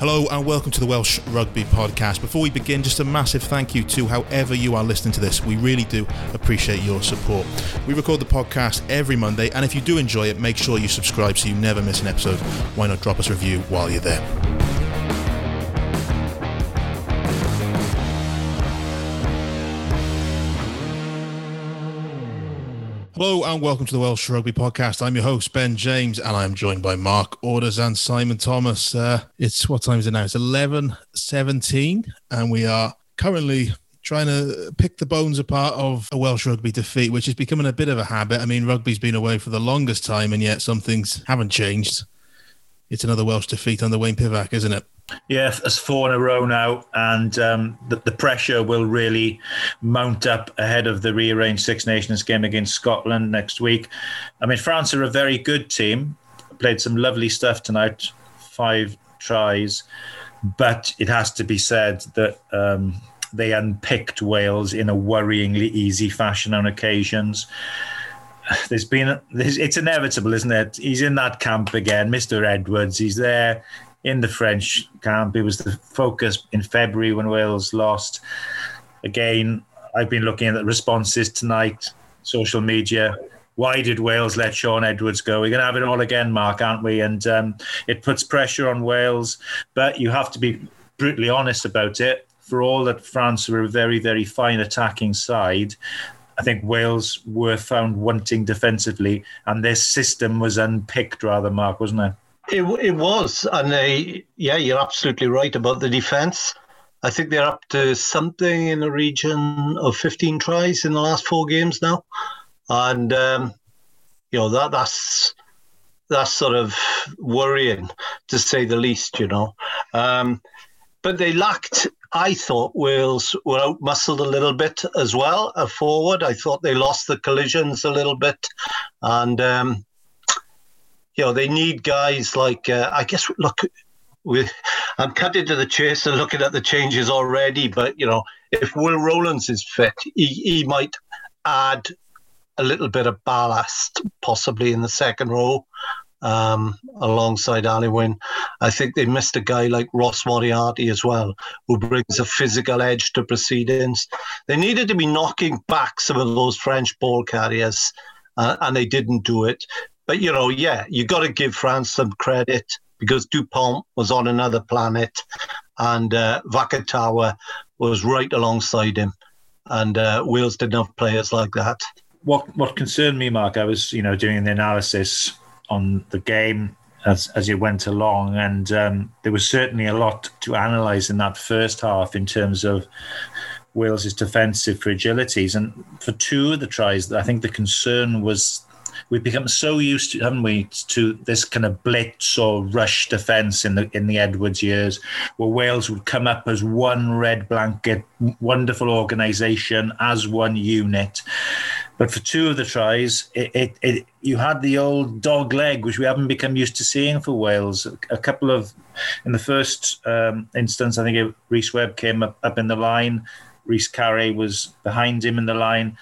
Hello and welcome to the Welsh Rugby Podcast. Before we begin, just a massive thank you to however you are listening to this. We really do appreciate your support. We record the podcast every Monday, and if you do enjoy it, make sure you subscribe so you never miss an episode. Why not drop us a review while you're there? Hello and welcome to the Welsh Rugby Podcast. I'm your host, Ben James, and I'm joined by Mark Orders and Simon Thomas. Uh, it's what time is it now? It's 11 17, and we are currently trying to pick the bones apart of a Welsh rugby defeat, which is becoming a bit of a habit. I mean, rugby's been away for the longest time, and yet some things haven't changed. It's another Welsh defeat under Wayne Pivac, isn't it? Yeah, it's four in a row now, and um, the, the, pressure will really mount up ahead of the rearranged Six Nations game against Scotland next week. I mean, France are a very good team, played some lovely stuff tonight, five tries, but it has to be said that um, they unpicked Wales in a worryingly easy fashion on occasions there's been there's, it's inevitable, isn't it? He's in that camp again, Mr. Edwards. He's there in the French camp. It was the focus in February when Wales lost. Again, I've been looking at the responses tonight, social media. Why did Wales let Shaun Edwards go? We're going to have it all again, Mark, aren't we? And um, it puts pressure on Wales, but you have to be brutally honest about it. For all that France were a very, very fine attacking side, I think Wales were found wanting defensively, and their system was unpicked rather, Mark, wasn't it? It, it was. And they, yeah, you're absolutely right about the defence. I think they're up to something in the region of 15 tries in the last four games now. And, um, you know, that that's that's sort of worrying to say the least, you know. Um, but they lacked, I thought Wales were out muscled a little bit as well uh, forward. I thought they lost the collisions a little bit. And, um, you know, they need guys like uh, I guess look. We, I'm cutting to the chase and looking at the changes already, but you know, if Will Rowlands is fit, he, he might add a little bit of ballast, possibly in the second row, um, alongside Alun. I think they missed a guy like Ross Moriarty as well, who brings a physical edge to proceedings. They needed to be knocking back some of those French ball carriers, uh, and they didn't do it. But you know, yeah, you got to give France some credit because Dupont was on another planet, and uh, Vakatawa was right alongside him, and uh, Wales didn't have players like that. What what concerned me, Mark, I was you know doing the analysis on the game as as you went along, and um, there was certainly a lot to analyse in that first half in terms of Wales's defensive fragilities, and for two of the tries, I think the concern was we've become so used to, haven't we, to this kind of blitz or rush defence in the in the Edwards years, where Wales would come up as one red blanket, wonderful organisation as one unit. But for two of the tries, it, it, it, you had the old dog leg, which we haven't become used to seeing for Wales. A couple of, in the first um, instance, I think Rhys Webb came up, up in the line. Rhys Carré was behind him in the line.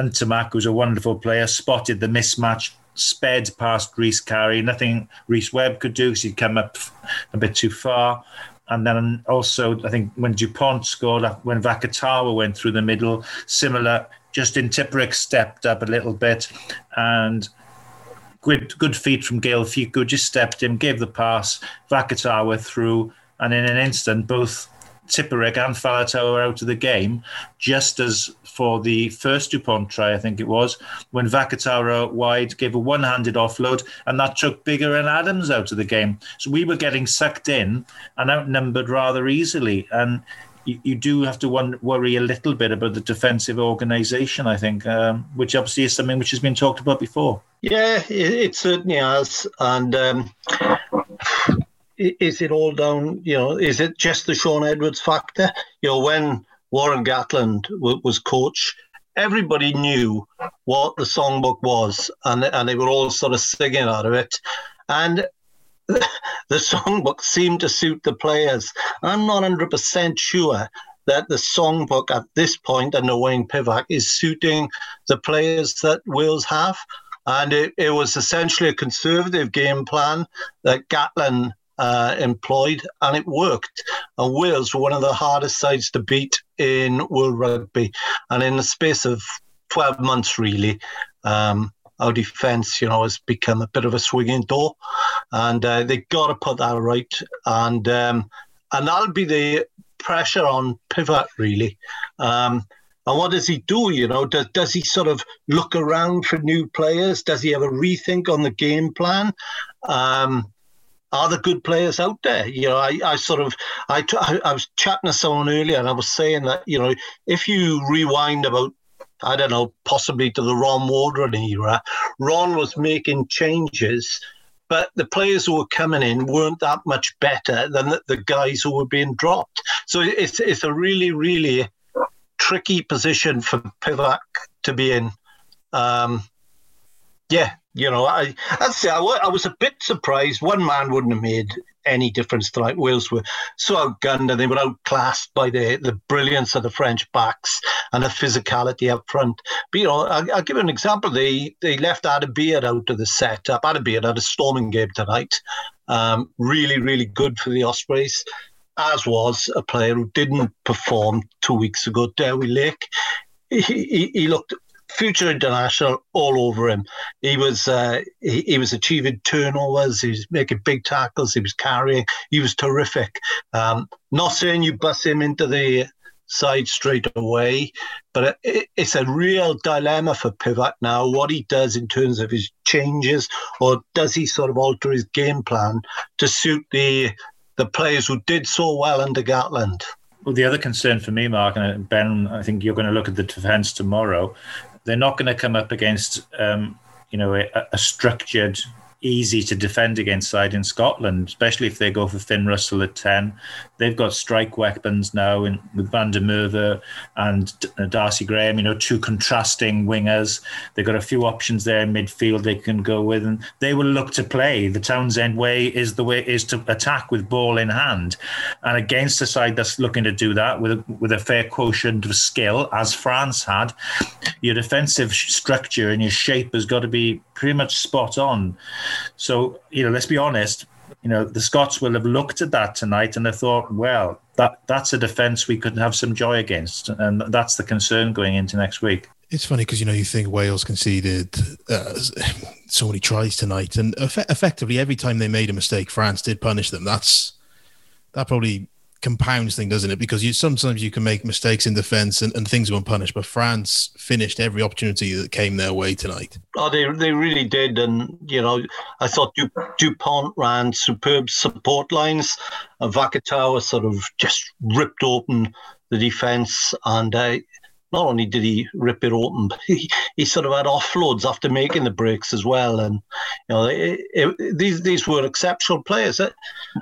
Ntamack, who's a wonderful player, spotted the mismatch, sped past Rhys Carré. Nothing Rhys Webb could do because he'd come up a bit too far. And then also, I think when Dupont scored, when Vakatawa went through the middle, similar. Justin Tipuric stepped up a little bit, and good good feet from Gaël Fickou just stepped in, gave the pass. Vakatawa through, and in an instant, both Tipuric and Faletau were out of the game, just as for the first Dupont try, I think it was, when Vakatawa wide gave a one handed offload, and that took Biggar and Adams out of the game. So we were getting sucked in and outnumbered rather easily. And you, you do have to worry a little bit about the defensive organisation, I think, um, which obviously is something which has been talked about before. Yeah, it, it certainly has. And. Um is it all down? You know, is it just the Shaun Edwards factor? You know, when Warren Gatland w- was coach, everybody knew what the songbook was, and and they were all sort of singing out of it, and. The songbook seemed to suit the players. I'm not 100% sure that the songbook at this point under Wayne Pivac is suiting the players that Wales have. And it, it was essentially a conservative game plan that Gatland uh, employed, and it worked. And Wales were one of the hardest sides to beat in World Rugby, and in the space of 12 months, really. Um, our defence, you know, has become a bit of a swinging door, and uh, they got to put that right. And um, and that'll be the pressure on Pivac really. Um, and what does he do? You know, does does he sort of look around for new players? Does he have a rethink on the game plan? Um, are the good players out there? You know, I, I sort of, I, I was chatting to someone earlier and I was saying that, you know, if you rewind about I don't know, possibly to the Ron Waldron era. Ron was making changes, but the players who were coming in weren't that much better than the, the guys who were being dropped. So it's it's a really really tricky position for Pivac to be in. Um, yeah, you know, I I'd say I, I was a bit surprised. One man wouldn't have made any difference tonight. Wales were so outgunned and they were outclassed by the, the brilliance of the French backs and the physicality up front. But, you know, I'll, I'll give you an example. They they left Adam Beard out of the setup. Adam Beard had a storming game tonight. Um, really, really good for the Ospreys, as was a player who didn't perform two weeks ago, Dewi Lake. He, he, he looked future international all over him. He was uh, he, he, was achieving turnovers. He was making big tackles. He was carrying. He was terrific. Um, not saying you bust him into the side straight away, but it, it's a real dilemma for Pivac now. What he does in terms of his changes, or does he sort of alter his game plan to suit the the players who did so well under Gatland? Well, the other concern for me, Mark, and Ben, I think you're going to look at the defence tomorrow they're not going to come up against um, you know a, a structured easy to defend against side in Scotland, especially if they go for Finn Russell at 10. They've got strike weapons now in, with Van der Merwe and uh, Darcy Graham, you know, two contrasting wingers. They've got a few options there in midfield they can go with, and they will look to play. The Townsend way is the way is to attack with ball in hand. And against a side that's looking to do that with with a fair quotient of skill, as France had, your defensive structure and your shape has got to be pretty much spot on. So, you know, let's be honest, you know, the Scots will have looked at that tonight and they thought, well, that that's a defence we could have some joy against. And that's the concern going into next week. It's funny because, you know, you think Wales conceded uh, so many tries tonight. And eff- effectively, every time they made a mistake, France did punish them. That's that probably compounds thing, doesn't it? Because you sometimes you can make mistakes in defence and, and things won't punish, but France finished every opportunity that came their way tonight. Oh, they they really did, and you know, I thought Dupont ran superb support lines. And Vakatawa sort of just ripped open the defence, and uh, not only did he rip it open, but he, he sort of had offloads after making the breaks as well. And you know, it, it, these these were exceptional players.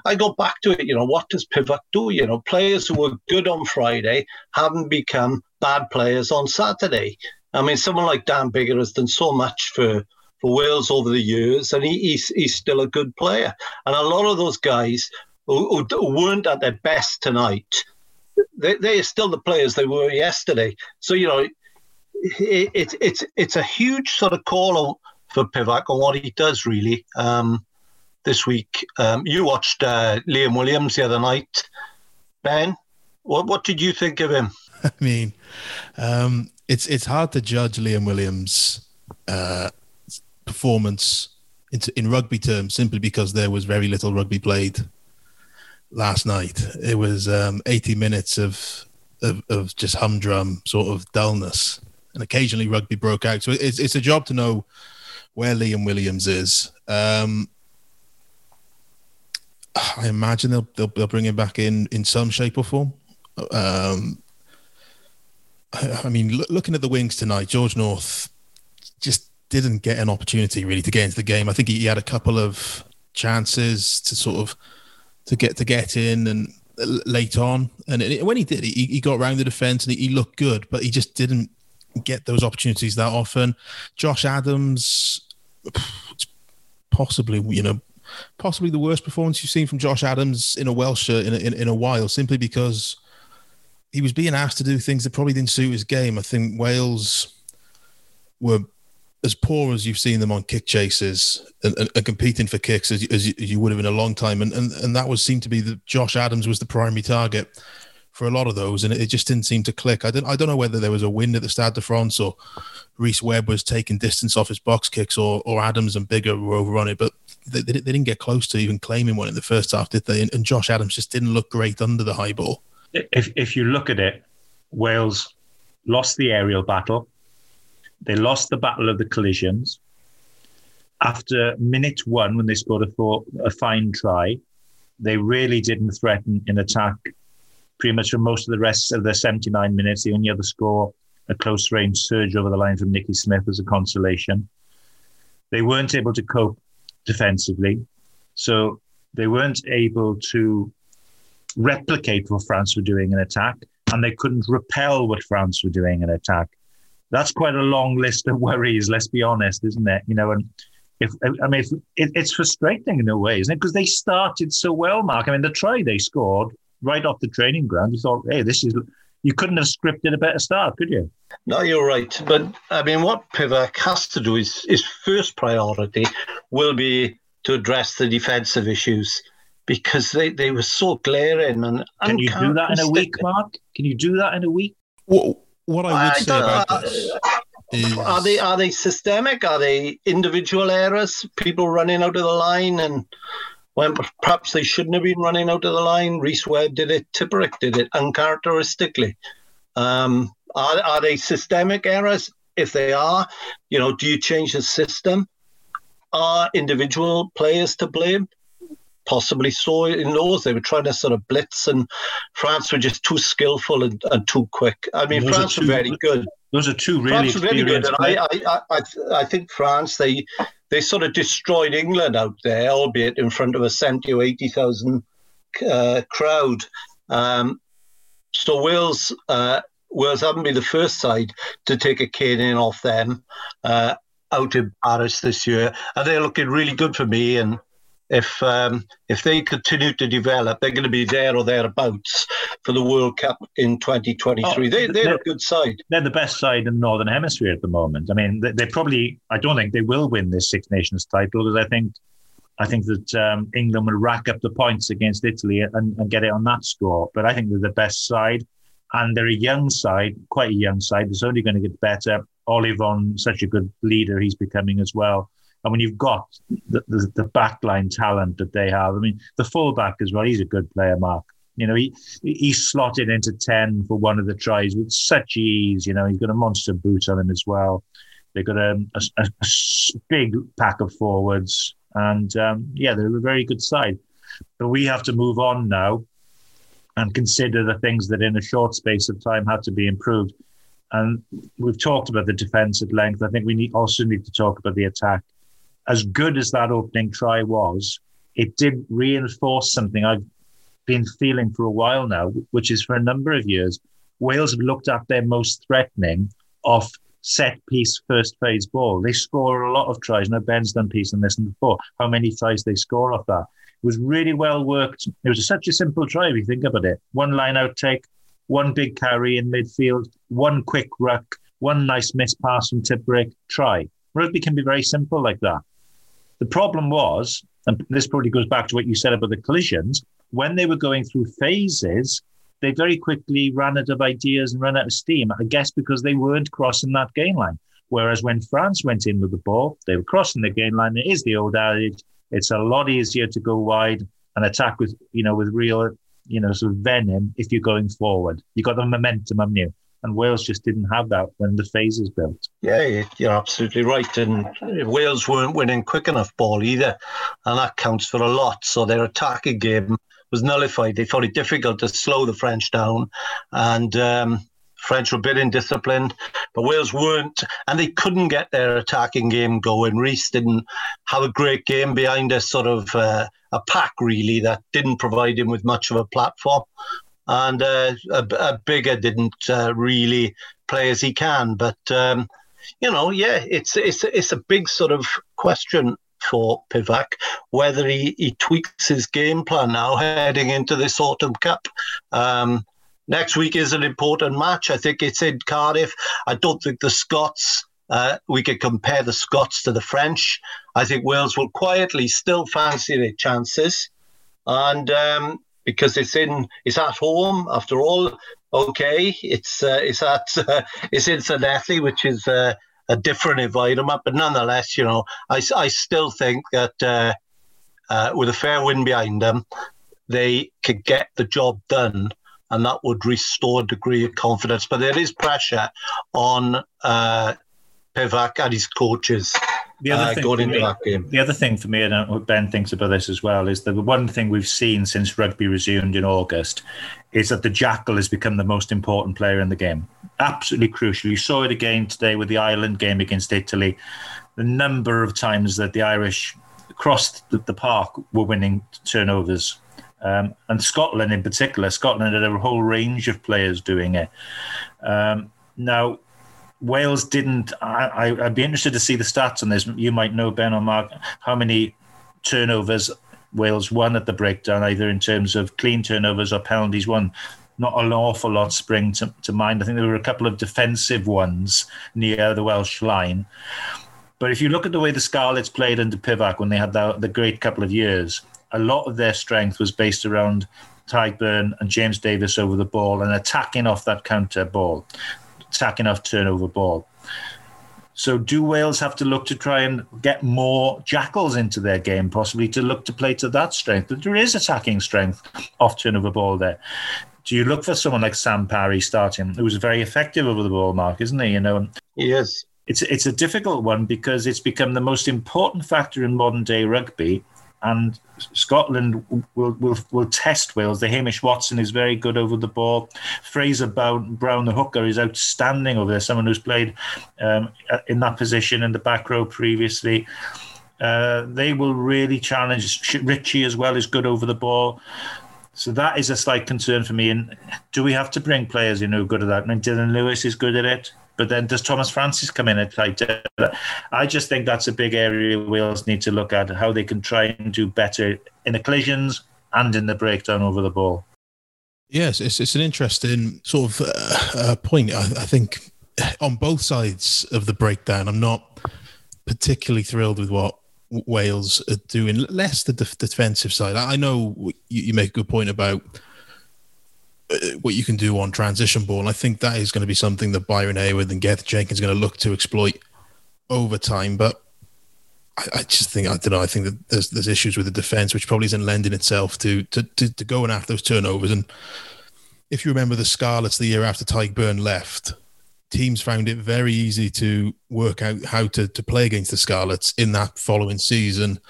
I go back to it. You know, what does Pivac do? You know, players who were good on Friday haven't become bad players on Saturday. I mean, someone like Dan Biggar has done so much for for Wales over the years, and he, he's he's still a good player. And a lot of those guys who, who weren't at their best tonight they, they are still the players they were yesterday. So you know, it, it, it's it's a huge sort of call for Pivac on what he does really um, this week. Um, you watched uh, Liam Williams the other night, Ben. What what did you think of him? I mean, um, it's it's hard to judge Liam Williams' uh, performance in, in rugby terms simply because there was very little rugby played last night. It was um, 80 minutes of, of, of just humdrum sort of dullness, and occasionally rugby broke out. So it's it's a job to know where Liam Williams is. Um, I imagine they'll, they'll, they'll bring him back in in some shape or form. Um, I, mean, lo- looking at the wings tonight, George North just didn't get an opportunity really to get into the game. I think he, he had a couple of chances to sort of to get to get in and late on. And when he did, he, he got around the defense and he, he looked good, but he just didn't get those opportunities that often. Josh Adams, possibly you know, possibly the worst performance you've seen from Josh Adams in a Welsh uh, in a, in, in a while, simply because he was being asked to do things that probably didn't suit his game. I think Wales were as poor as you've seen them on kick chases and, and, and competing for kicks as, as, you, would have in a long time, and, and and that was seemed to be that Josh Adams was the primary target for a lot of those, and it, it just didn't seem to click. I don't I don't know whether there was a wind at the Stade de France or Rhys Webb was taking distance off his box kicks, or or Adams and Biggar were over on it, but they, they, they didn't get close to even claiming one in the first half, did they? And, and Josh Adams just didn't look great under the high ball. If if you look at it, Wales lost the aerial battle they lost the battle of the collisions. After minute one, when they scored a, four, a fine try, they really didn't threaten in attack pretty much for most of the rest of the 79 minutes. The only other score, a close range surge over the line from Nicky Smith was a consolation. They weren't able to cope defensively. So they weren't able to replicate what France were doing in attack, and they couldn't repel what France were doing in attack that's quite a long list of worries. Let's be honest, isn't it? You know, and if I mean, if, it, it's frustrating in a way, isn't it? Because they started so well, Mark. I mean, the try they scored right off the training ground, you thought, hey, this is. You couldn't have scripted a better start, could you? No, you're right. But I mean, what Pivac has to do is his first priority will be to address the defensive issues because they, they were so glaring and can you do that in a week, Mark? Can you do that in a week? Well, what I would I say about uh, this is... are they are they systemic? Are they individual errors? People running out of the line and when perhaps they shouldn't have been running out of the line. Rhys Webb did it. Tipuric did it uncharacteristically. Um, are, are they systemic errors? If they are, you know, do you change the system? Are individual players to blame? Possibly so in those. They were trying to sort of blitz, and France were just too skillful and, and too quick. I mean, those France two, were very good. Those are two really France very good, and I, I, I, I think France they they sort of destroyed England out there, albeit in front of a seventy or eighty thousand uh, crowd. Um, so Wales. Uh, Wales haven't been the first side to take a caning off them uh, out in Paris this year, and they're looking really good for me. And if um, if they continue to develop, they're going to be there or thereabouts for the World Cup in 2023. Oh, they, they're, they're, a good side. They're the best side in the Northern Hemisphere at the moment. I mean, they, they probably. I don't think they will win this Six Nations title because I think. I think that um, England will rack up the points against Italy and, and get it on that score. But I think they're the best side, and they're a young side, quite a young side. It's only going to get better. Ollivon, such a good leader, he's becoming as well. And when you've got the, the, the backline talent that they have, I mean, the fullback as well, he's a good player, Mark. You know, he he slotted into 10 for one of the tries with such ease. You know, he's got a monster boot on him as well. They've got a, a, a big pack of forwards. And um, yeah, they're a very good side. But we have to move on now and consider the things that in a short space of time had to be improved. And we've talked about the defense at length. I think we need, also need to talk about the attack as good as that opening try was, it did reinforce something I've been feeling for a while now, which is for a number of years, Wales have looked at their most threatening off set piece first phase ball. They score a lot of tries. Now Ben's done piece on this and before. How many tries they score off that? It was really well worked. It was such a simple try if you think about it. One line out take, one big carry in midfield, one quick ruck, one nice miss pass from Tipuric, try. Rugby can be very simple like that. The problem was, and this probably goes back to what you said about the collisions, when they were going through phases, they very quickly ran out of ideas and ran out of steam, I guess because they weren't crossing that gain line. Whereas when France went in with the ball, they were crossing the gain line. It is the old adage. It's a lot easier to go wide and attack with, you know, with real, you know, sort of venom if you're going forward. You've got the momentum, haven't you? And Wales just didn't have that when the phases built. Yeah, you're absolutely right. And Wales weren't winning quick enough ball either, and that counts for a lot. So their attacking game was nullified. They found it difficult to slow the French down, and um, French were a bit indisciplined, but Wales weren't, and they couldn't get their attacking game going. Rhys didn't have a great game behind a sort of uh, a pack, really, that didn't provide him with much of a platform and uh, a, a, Biggar didn't uh, really play as he can. But um, you know, yeah, it's it's it's a big sort of question for Pivac whether he, he tweaks his game plan now heading into this autumn cup. Um, next week is an important match. I think it's in Cardiff. I don't think the Scots uh, we could compare the Scots to the French. I think Wales will quietly still fancy their chances, and um, because it's in it's at home after all. Okay, it's uh, it's at uh, it's in Llanelli, which is uh, a different environment, but nonetheless, you know, I, I still think that uh, uh, with a fair wind behind them, they could get the job done, and that would restore a degree of confidence. But there is pressure on uh, Pivac and his coaches the other uh, thing going into me, that game. The other thing for me, and what Ben thinks about this as well, is that the one thing we've seen since rugby resumed in August is that the Jackal has become the most important player in the game. Absolutely crucial. You saw it again today with the Ireland game against Italy. The number of times that the Irish across the, the park were winning turnovers. Um, and Scotland in particular, Scotland had a whole range of players doing it. Um, now, Wales didn't. I, would be interested to see the stats on this. You might know, Ben or Mark, how many turnovers Wales won at the breakdown, either in terms of clean turnovers or penalties won. Not an awful lot spring to, to mind. I think there were a couple of defensive ones near the Welsh line. But if you look at the way the Scarlets played under Pivac when they had the, the great couple of years, a lot of their strength was based around Tadhg Beirne and James Davies over the ball and attacking off that counter ball attacking off turnover ball. So, do Wales have to look to try and get more jackals into their game, possibly to look to play to that strength? But There is attacking strength off turnover ball there. Do you look for someone like Sam Parry starting, who was very effective over the ball, Mark, isn't he? You know, he is. It's it's a difficult one because it's become the most important factor in modern day rugby and Scotland will, will will test Wales. The Hamish Watson is very good over the ball. Fraser Brown, the hooker, is outstanding over there. Someone who's played um, in that position in the back row previously. Uh, they will really challenge Ritchie as well. Is good over the ball. So that is a slight concern for me. And do we have to bring players who know good at that? I mean, Dillon Lewis is good at it. But then does Thomas Francis come in at tight? I just think that's a big area Wales need to look at how they can try and do better in the collisions and in the breakdown over the ball. Yes, it's it's an interesting sort of uh, uh, point. I, I think on both sides of the breakdown, I'm not particularly thrilled with what Wales are doing. Less the defensive side. I know you, you make a good point about uh, what you can do on transition ball. And I think that is going to be something that Byron Hayward and Gareth Jenkins are going to look to exploit over time. But I, I, just think I don't know. I think that there's there's issues with the defense, which probably isn't lending itself to to to, to going after those turnovers. And if you remember the Scarlets the year after Tadhg Beirne left, teams found it very easy to work out how to to play against the Scarlets in that following season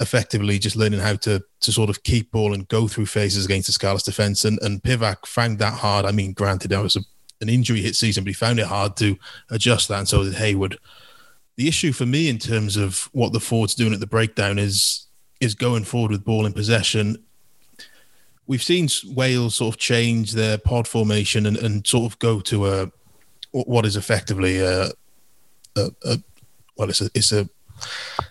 effectively just learning how to to sort of keep ball and go through phases against the Scarlets defence. And, and Pivac found that hard. I mean, granted, that was a, an injury hit season, but he found it hard to adjust that. And so did Hayward. The issue for me in terms of what the forwards doing at the breakdown is is going forward with ball in possession. We've seen Wales sort of change their pod formation and, and sort of go to a what is effectively a, a, a well, it's a it's a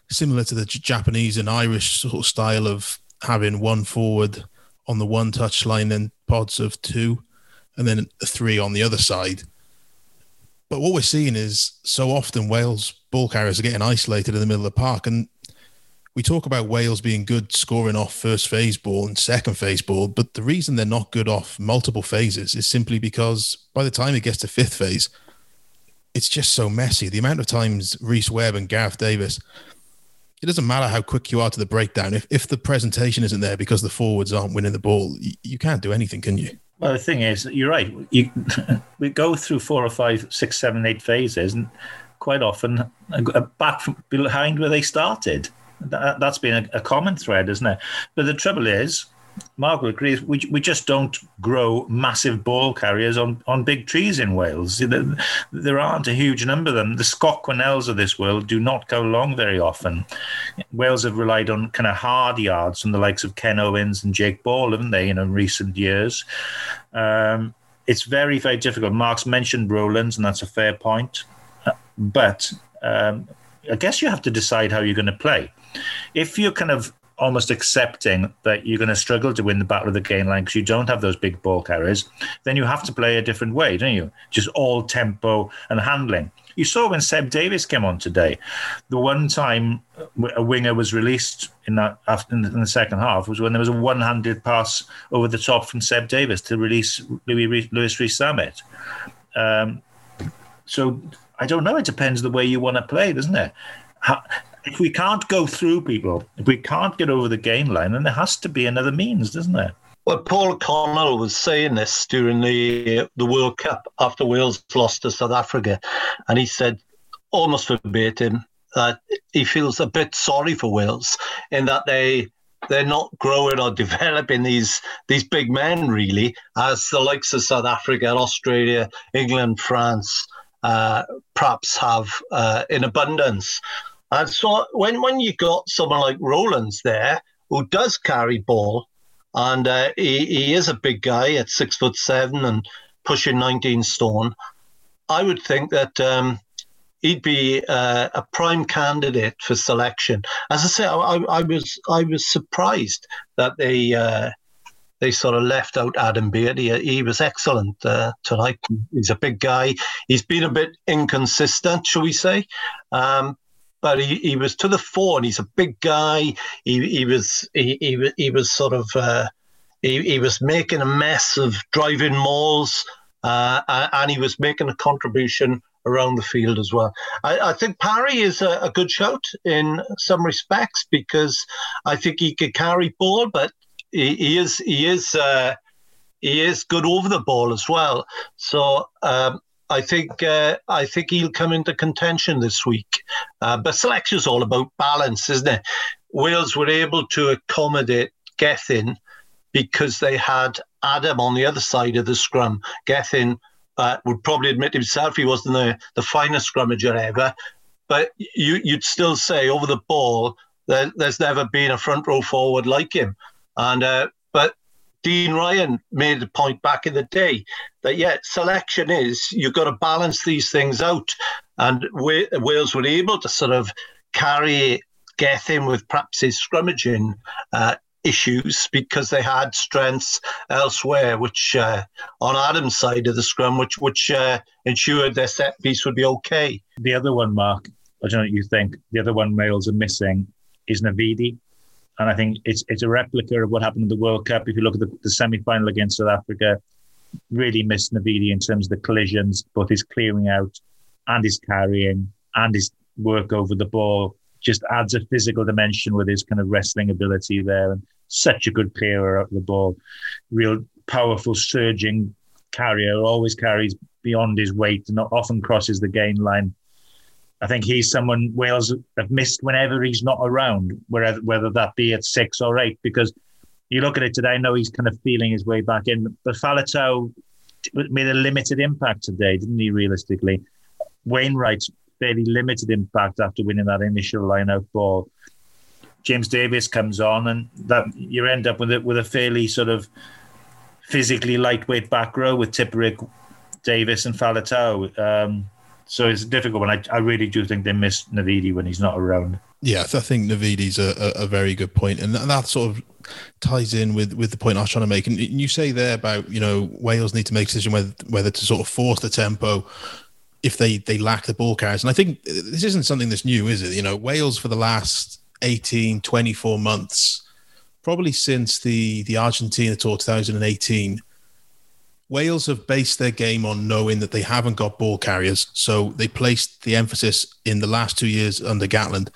similar to the Japanese and Irish sort of style of having one forward on the one touch line and pods of two, and then three on the other side. But what we're seeing is so often Wales ball carriers are getting isolated in the middle of the park. And we talk about Wales being good scoring off first phase ball and second phase ball, but the reason they're not good off multiple phases is simply because by the time it gets to fifth phase, it's just so messy. The amount of times Rhys Webb and Gareth Davies, it doesn't matter how quick you are to the breakdown. If, if the presentation isn't there because the forwards aren't winning the ball, you, you can't do anything, can you? Well, the thing is, you're right. You, we go through four or five, six, seven, eight phases, and quite often uh, back from behind where they started. That, has been a, a common thread, isn't it? But the trouble is, Margaret agrees. We, we just don't grow massive ball carriers on, on big trees in Wales. There aren't a huge number of them. The Scott Quinnells of this world do not go along very often. Wales have relied on kind of hard yards from the likes of Ken Owens and Jake Ball, haven't they, in recent years? Um, it's very, very difficult. Mark's mentioned Rowlands, and that's a fair point. But um, I guess you have to decide how you're going to play. If you're kind of almost accepting that you're going to struggle to win the battle of the gain line because you don't have those big ball carriers, then you have to play a different way, don't you? Just all tempo and handling. You saw when Seb Davies came on today, the one time a winger was released in that in the second half was when there was a one-handed pass over the top from Seb Davies to release Louis Louis Rees-Zammit. Um, so I don't know. It depends the way you want to play, doesn't it? How, if we can't go through people, if we can't get over the gain line, then there has to be another means, doesn't there? Well, Paul Connell was saying this during the the World Cup after Wales lost to South Africa, and he said almost verbatim that he feels a bit sorry for Wales in that they they're not growing or developing these these big men really as the likes of South Africa, Australia, England, France uh, perhaps have uh, in abundance. And so when when you got someone like Rowlands there who does carry ball and uh, he, he is a big guy at six foot seven and pushing 19 stone. I would think that um, he'd be uh, a prime candidate for selection. As I say, I, I was I was surprised that they uh, they sort of left out Adam Beard. He, he was excellent uh, tonight. He's a big guy. He's been a bit inconsistent, shall we say? Um, but he, he was to the fore and he's a big guy. He, he was he, he, he was sort of uh, he, he was making a mess of driving mauls uh, and he was making a contribution around the field as well. I, I think Parry is a, a, good shout in some respects because I think he could carry ball, but he, he is he is uh, he is good over the ball as well. So um, I think uh, I think he'll come into contention this week. Uh, but selection is all about balance, isn't it? Wales were able to accommodate Gethin because they had Adam on the other side of the scrum. Gethin uh, would probably admit himself he wasn't the, the finest scrummager ever, but you, would still say over the ball there, there's never been a front row forward like him. And uh, but Dean Ryan made the point back in the day that yeah, selection is you've got to balance these things out, and Wales were able to sort of carry Gethin with perhaps his scrummaging uh, issues because they had strengths elsewhere, which uh, on Adam's side of the scrum, which which uh, ensured their set piece would be okay. The other one, Mark, I don't know what you think. The other one Wales are missing is Navidi and I think it's it's a replica of what happened in the World Cup. If you look at the, the semi final against South Africa, really missed Navidi in terms of the collisions, both his clearing out and his carrying and his work over the ball. Just adds a physical dimension with his kind of wrestling ability there, and such a good clearer of the ball. Real powerful, surging carrier, always carries beyond his weight and often crosses the gain line I think he's someone Wales have missed whenever he's not around, whether whether that be at six or eight. Because you look at it today, I know he's kind of feeling his way back in. But Faletau made a limited impact today, didn't he? Realistically, Wainwright's fairly limited impact after winning that initial line-out ball. James Davies comes on, and that you end up with it with a fairly sort of physically lightweight back row with Tipuric, Davies, and Faletau. Um, so it's a difficult one. I, I really do think they miss Navidi when he's not around. Yeah, I think Navidi's a, a, a very good point, and that, that, sort of ties in with with the point I was trying to make. And you say there about you know Wales need to make a decision whether whether to sort of force the tempo if they they lack the ball carriers. And I think this isn't something that's new, is it? You know, Wales for the last 18, 24 months, probably since the the Argentina tour 2018 Wales have based their game on knowing that they haven't got ball carriers. So they placed the emphasis in the last two years under Gatland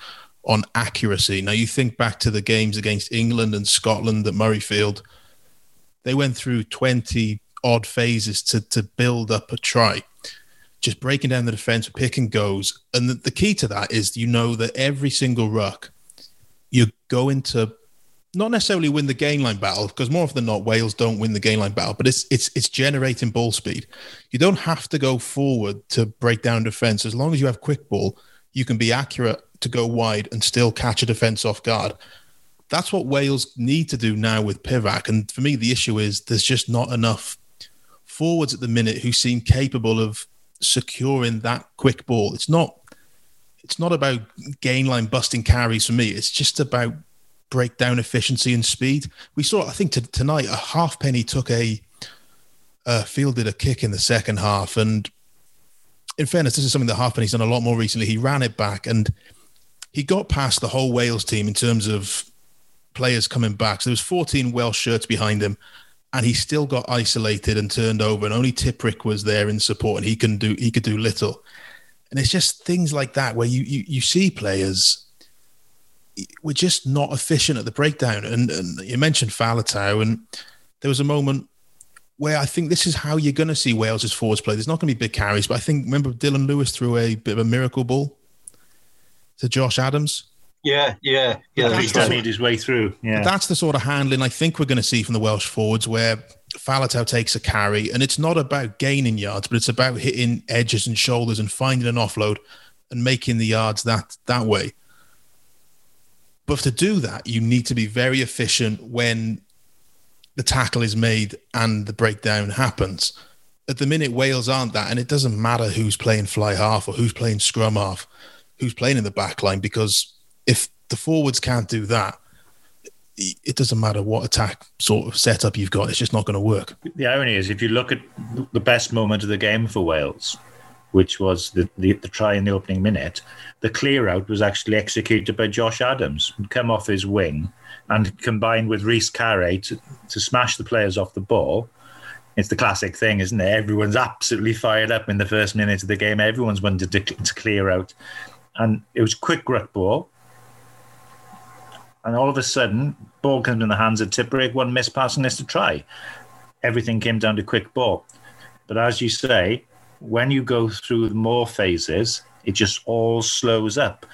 on accuracy. Now, you think back to the games against England and Scotland at Murrayfield, they went through 20 odd phases to, to build up a try, just breaking down the defense with pick and goes. And the, the key to that is you know that every single ruck, you're going to not necessarily win the gain line battle because more often than not Wales don't win the gain line battle, but it's it's it's generating ball speed. You don't have to go forward to break down defense as long as you have quick ball. You can be accurate to go wide and still catch a defense off guard. That's what Wales need to do now with Pivac. And for me, the issue is there's just not enough forwards at the minute who seem capable of securing that quick ball. It's not it's not about gain line busting carries for me. It's just about break down efficiency and speed. We saw, I think, t- tonight a Halfpenny took a uh, fielded a kick in the second half, and in fairness, this is something that Halfpenny's done a lot more recently. He ran it back and he got past the whole Wales team in terms of players coming back. So there was 14 Welsh shirts behind him, and he still got isolated and turned over. And only Tipuric was there in support, and he can do he could do little. And it's just things like that where you you, you see players we're just not efficient at the breakdown. And, and you mentioned Faletau, and there was a moment where I think this is how you're going to see Wales' forwards play. There's not going to be big carries, but I think remember Dillon Lewis threw a bit of a miracle ball to Josh Adams. Yeah, yeah, yeah. He's made his way through. Yeah, that's the sort of handling I think we're going to see from the Welsh forwards, where Faletau takes a carry, and it's not about gaining yards, but it's about hitting edges and shoulders and finding an offload and making the yards that that way. But to do that, you need to be very efficient when the tackle is made and the breakdown happens. At the minute, Wales aren't that, and it doesn't matter who's playing fly half or who's playing scrum half, who's playing in the back line, because if the forwards can't do that, it doesn't matter what attack sort of setup you've got, it's just not going to work. The irony is, if you look at the best moment of the game for Wales, which was the, the, the, try in the opening minute, the clear out was actually executed by Josh Adams, come off his wing and combined with Rhys Carré to, to smash the players off the ball. It's the classic thing, isn't it? Everyone's absolutely fired up in the first minute of the game. Everyone's wanted to, to clear out. And it was quick ruck ball. And all of a sudden, ball comes in the hands of Tipuric, one miss pass and it's a try. Everything came down to quick ball. But as you say, when you go through more phases, it just all slows up.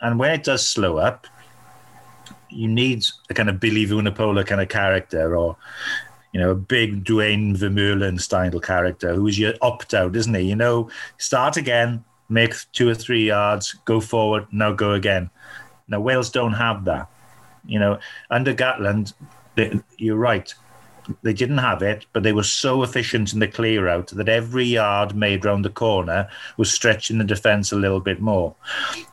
And when it does slow up, you need a kind of Billy Vunipola kind of character or you know, a big Duane Vermeulen style character who's your opt out, isn't he? You know, start again, make two or three yards, go forward, now go again. Now, Wales don't have that. You know, under Gatland, you're right they didn't have it, but they were so efficient in the clear out that every yard made round the corner was stretching the defence a little bit more.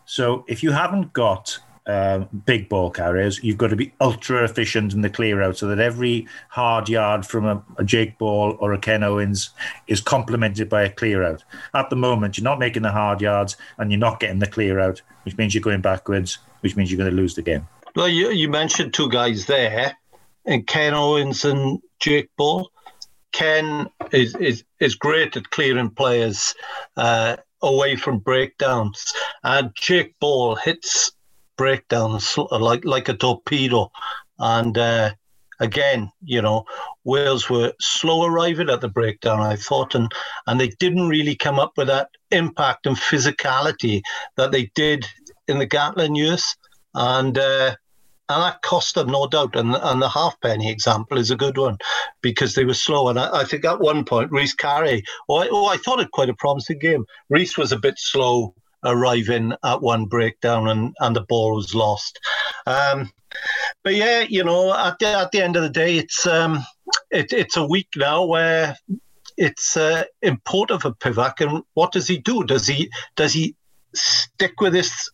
So if you haven't got uh, big ball carriers, you've got to be ultra efficient in the clear out so that every hard yard from a, a, Jake Ball or a Ken Owens is complemented by a clear out. At the moment, you're not making the hard yards and you're not getting the clear out, which means you're going backwards, which means you're going to lose the game. Well, you, you mentioned two guys there and Ken Owens and Jake Ball. Ken is is, is great at clearing players uh, away from breakdowns, and Jake Ball hits breakdowns like like a torpedo. And uh, again, you know, Wales were slow arriving at the breakdown, I thought, and and they didn't really come up with that impact and physicality that they did in the Gatland years. And uh, and that cost them no doubt. And and the Halfpenny example is a good one because they were slow. And I, I think at one point, Rhys Carré, oh I, oh, I thought it quite a promising game. Rhys was a bit slow arriving at one breakdown, and and the ball was lost. Um, but yeah, you know, at the, at the end of the day, it's um, it, it's a week now where it's uh, important for Pivac. And what does he do? Does he does he stick with this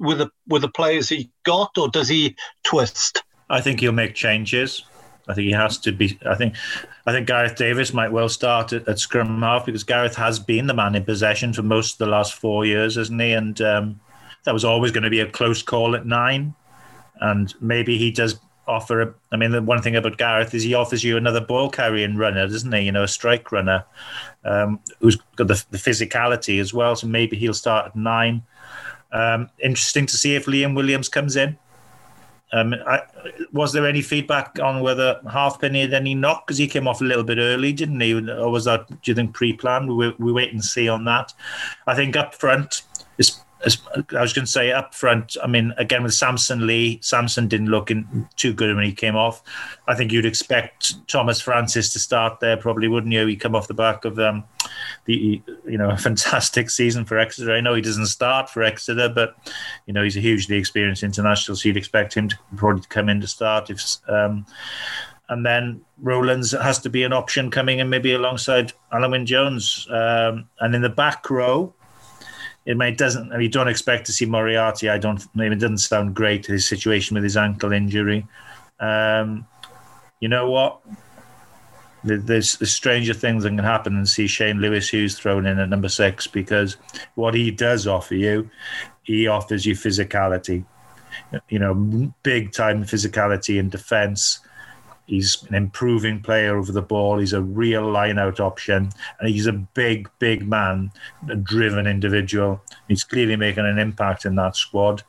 with the with the players he got, or does he twist? I think he'll make changes. I think he has to be. I think, I think Gareth Davies might well start at, at scrum half because Gareth has been the man in possession for most of the last four years, hasn't he? And um, that was always going to be a close call at nine. And maybe he does offer. A, I mean, the one thing about Gareth is he offers you another ball carrying runner, doesn't he? You know, a strike runner um, who's got the, the physicality as well. So maybe he'll start at nine. Um, interesting to see if Liam Williams comes in. Um, I, was there any feedback on whether Halfpenny had any knock because he came off a little bit early, didn't he? Or was that do you think pre-planned? We we wait and see on that. I think up front, it's I was going to say up front. I mean, again with Samson Lee, Samson didn't look in, too good when he came off. I think you'd expect Thomas Francis to start there, probably, wouldn't you? He come off the back of um, the you know a fantastic season for Exeter. I know he doesn't start for Exeter, but you know he's a hugely experienced international, so you'd expect him to probably come in to start if. Um, and then Rowlands has to be an option coming in maybe alongside Alun Jones. Um, and in the back row, it may doesn't. I mean, you don't expect to see Moriarty. I don't. Maybe it doesn't sound great his situation with his ankle injury. Um, you know what? there's, there's stranger things that can happen and see Shane Lewis Hughes thrown in at number six because what he does offer you, he offers you physicality, you know, big time physicality in defence. He's an improving player over the ball. He's a real line out option. And he's a big, big man, a driven individual. He's clearly making an impact in that squad.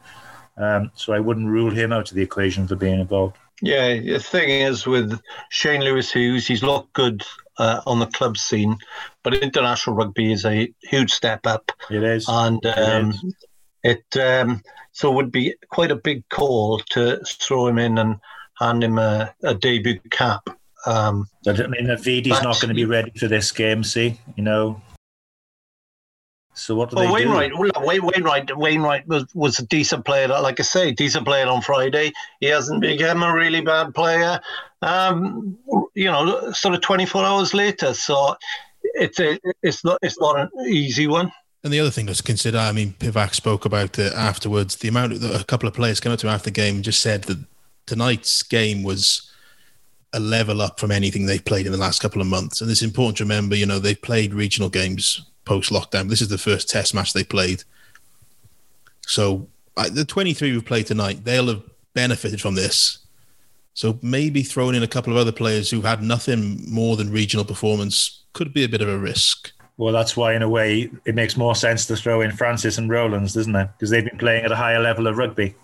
Um, so I wouldn't rule him out of the equation for being involved. Yeah, the thing is with Shane Lewis Hughes, he's looked good uh, on the club scene, but international rugby is a huge step up. It is, and um, it, it um, so would be quite a big call to throw him in and hand him a, a debut cap. Um, I mean, Vidi's not going to be ready for this game. See, you know, so what do well, they Wainwright, do? Wainwright, Wainwright was, was a decent player. Like I say, decent player on Friday. He hasn't become a really bad player. Um, you know, sort of 24 hours later. So it's a, it's not it's not an easy one. And the other thing to consider, I mean, Pivac spoke about it afterwards. The amount of a couple of players came up to him after the game and just said that tonight's game was a level up from anything they've played in the last couple of months. And it's important to remember, you know, they've played regional games post lockdown. This is the first test match they played. So the 23 who played tonight, they'll have benefited from this. So maybe throwing in a couple of other players who've had nothing more than regional performance could be a bit of a risk. Well, that's why, in a way, it makes more sense to throw in Francis and Rowlands, doesn't it? Because they've been playing at a higher level of rugby.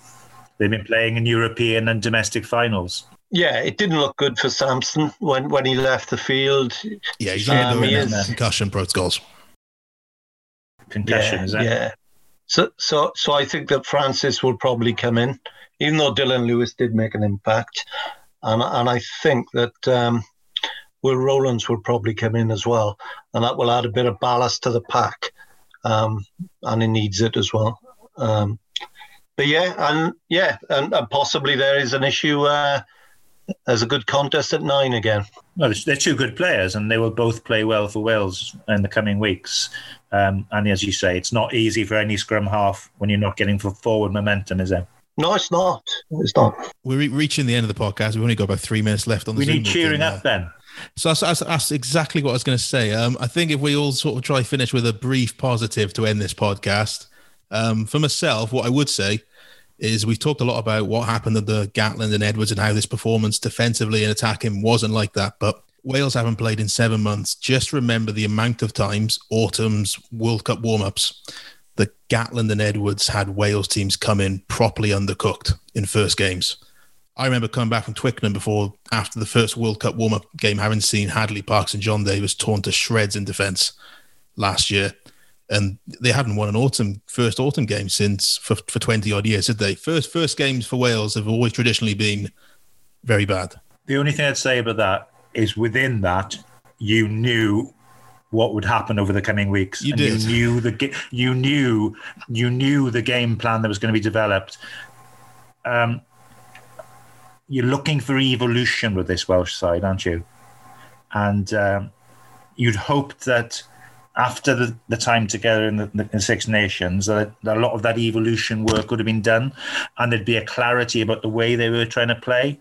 They've been playing in European and domestic finals. Yeah, it didn't look good for Samson when, when he left the field. Yeah, he's um, he is, concussion protocols concussion, yeah, is that? Yeah. So, so, so I think that Francis will probably come in, even though Dillon Lewis did make an impact, and and I think that um, Will Rowlands will probably come in as well, and that will add a bit of ballast to the pack, um, and he needs it as well. Um, but yeah, and yeah, and, and, possibly there is an issue. Uh, as a good contest at nine again. Well, they're two good players, and they will both play well for Wales in the coming weeks. Um, and as you say, it's not easy for any scrum half when you're not getting forward momentum, is it? No, it's not. It's not. We're re- reaching the end of the podcast. We've only got about three minutes left on the. We Zoom need cheering up then. So that's, that's, that's, exactly what I was going to say. Um, I think if we all sort of try finish with a brief positive to end this podcast, um, for myself, what I would say is we've talked a lot about what happened the Gatland and Edwards and how this performance defensively and attacking wasn't like that. But Wales haven't played in seven months. Just remember the amount of times autumn's World Cup warm ups that Gatland and Edwards had Wales teams come in properly undercooked in first games. I remember coming back from Twickenham before, after the first World Cup warm up game, having seen Hadley Parkes and Jon Davies torn to shreds in defence last year. And they hadn't won an autumn first autumn game since for, for 20 odd years, did they? First first games for Wales have always traditionally been very bad. The only thing I'd say about that is within that you knew what would happen over the coming weeks. You did. You knew the you knew you knew the game plan that was going to be developed. Um, you're looking for evolution with this Welsh side, aren't you? And um, you'd hoped that after the, the time together in the, the Six Nations, that, that a lot of that evolution work would have been done, and there'd be a clarity about the way they were trying to play.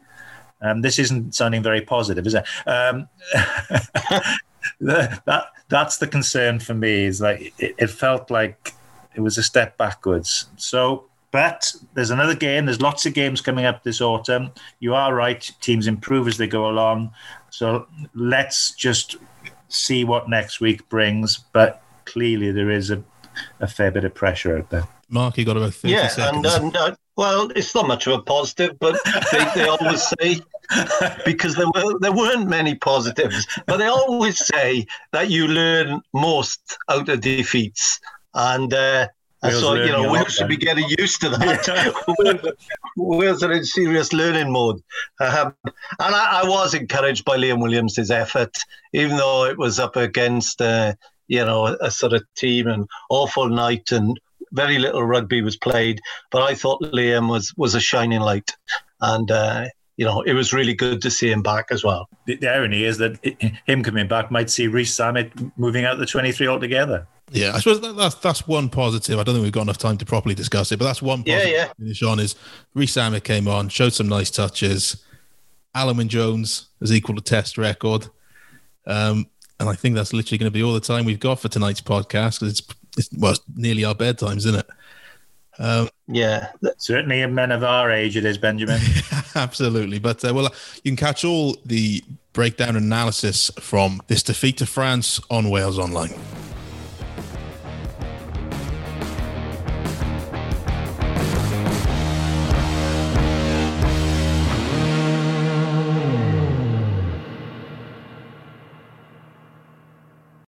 Um, this isn't sounding very positive, is it? Um, that that's the concern for me. Is like it, it, felt like it was a step backwards. So, but there's another game. There's lots of games coming up this autumn. You are right. Teams improve as they go along. So let's just see what next week brings. But clearly, there is a, a fair bit of pressure out there. Mark, you got about 30 yeah, seconds. And, and, uh, well, it's not much of a positive, but they, they always say because there were there weren't many positives, but they always say that you learn most out of defeats, and uh, so you know we should be getting used to that. we're, we're in serious learning mode, um, and I, I, was encouraged by Liam Williams' effort, even though it was up against. Uh, you know, a, sort of team and awful night and very little rugby was played, but I thought Liam was was a shining light, and uh, you know it was really good to see him back as well. The, the irony is that it, him coming back might see Rees-Zammit moving out the twenty three altogether. Yeah, I suppose that, that's that's one positive. I don't think we've got enough time to properly discuss it, but that's one positive. Yeah, yeah. Sean is Rees-Zammit came on, showed some nice touches. Alun Wyn Jones has equalled a test record. Um, and I think that's literally going to be all the time we've got for tonight's podcast because it's, it's well, it's nearly our bedtimes, isn't it? Um, yeah, certainly in men of our age, it is Benjamin. absolutely, but uh, well, you can catch all the breakdown analysis from this defeat to France on Wales Online.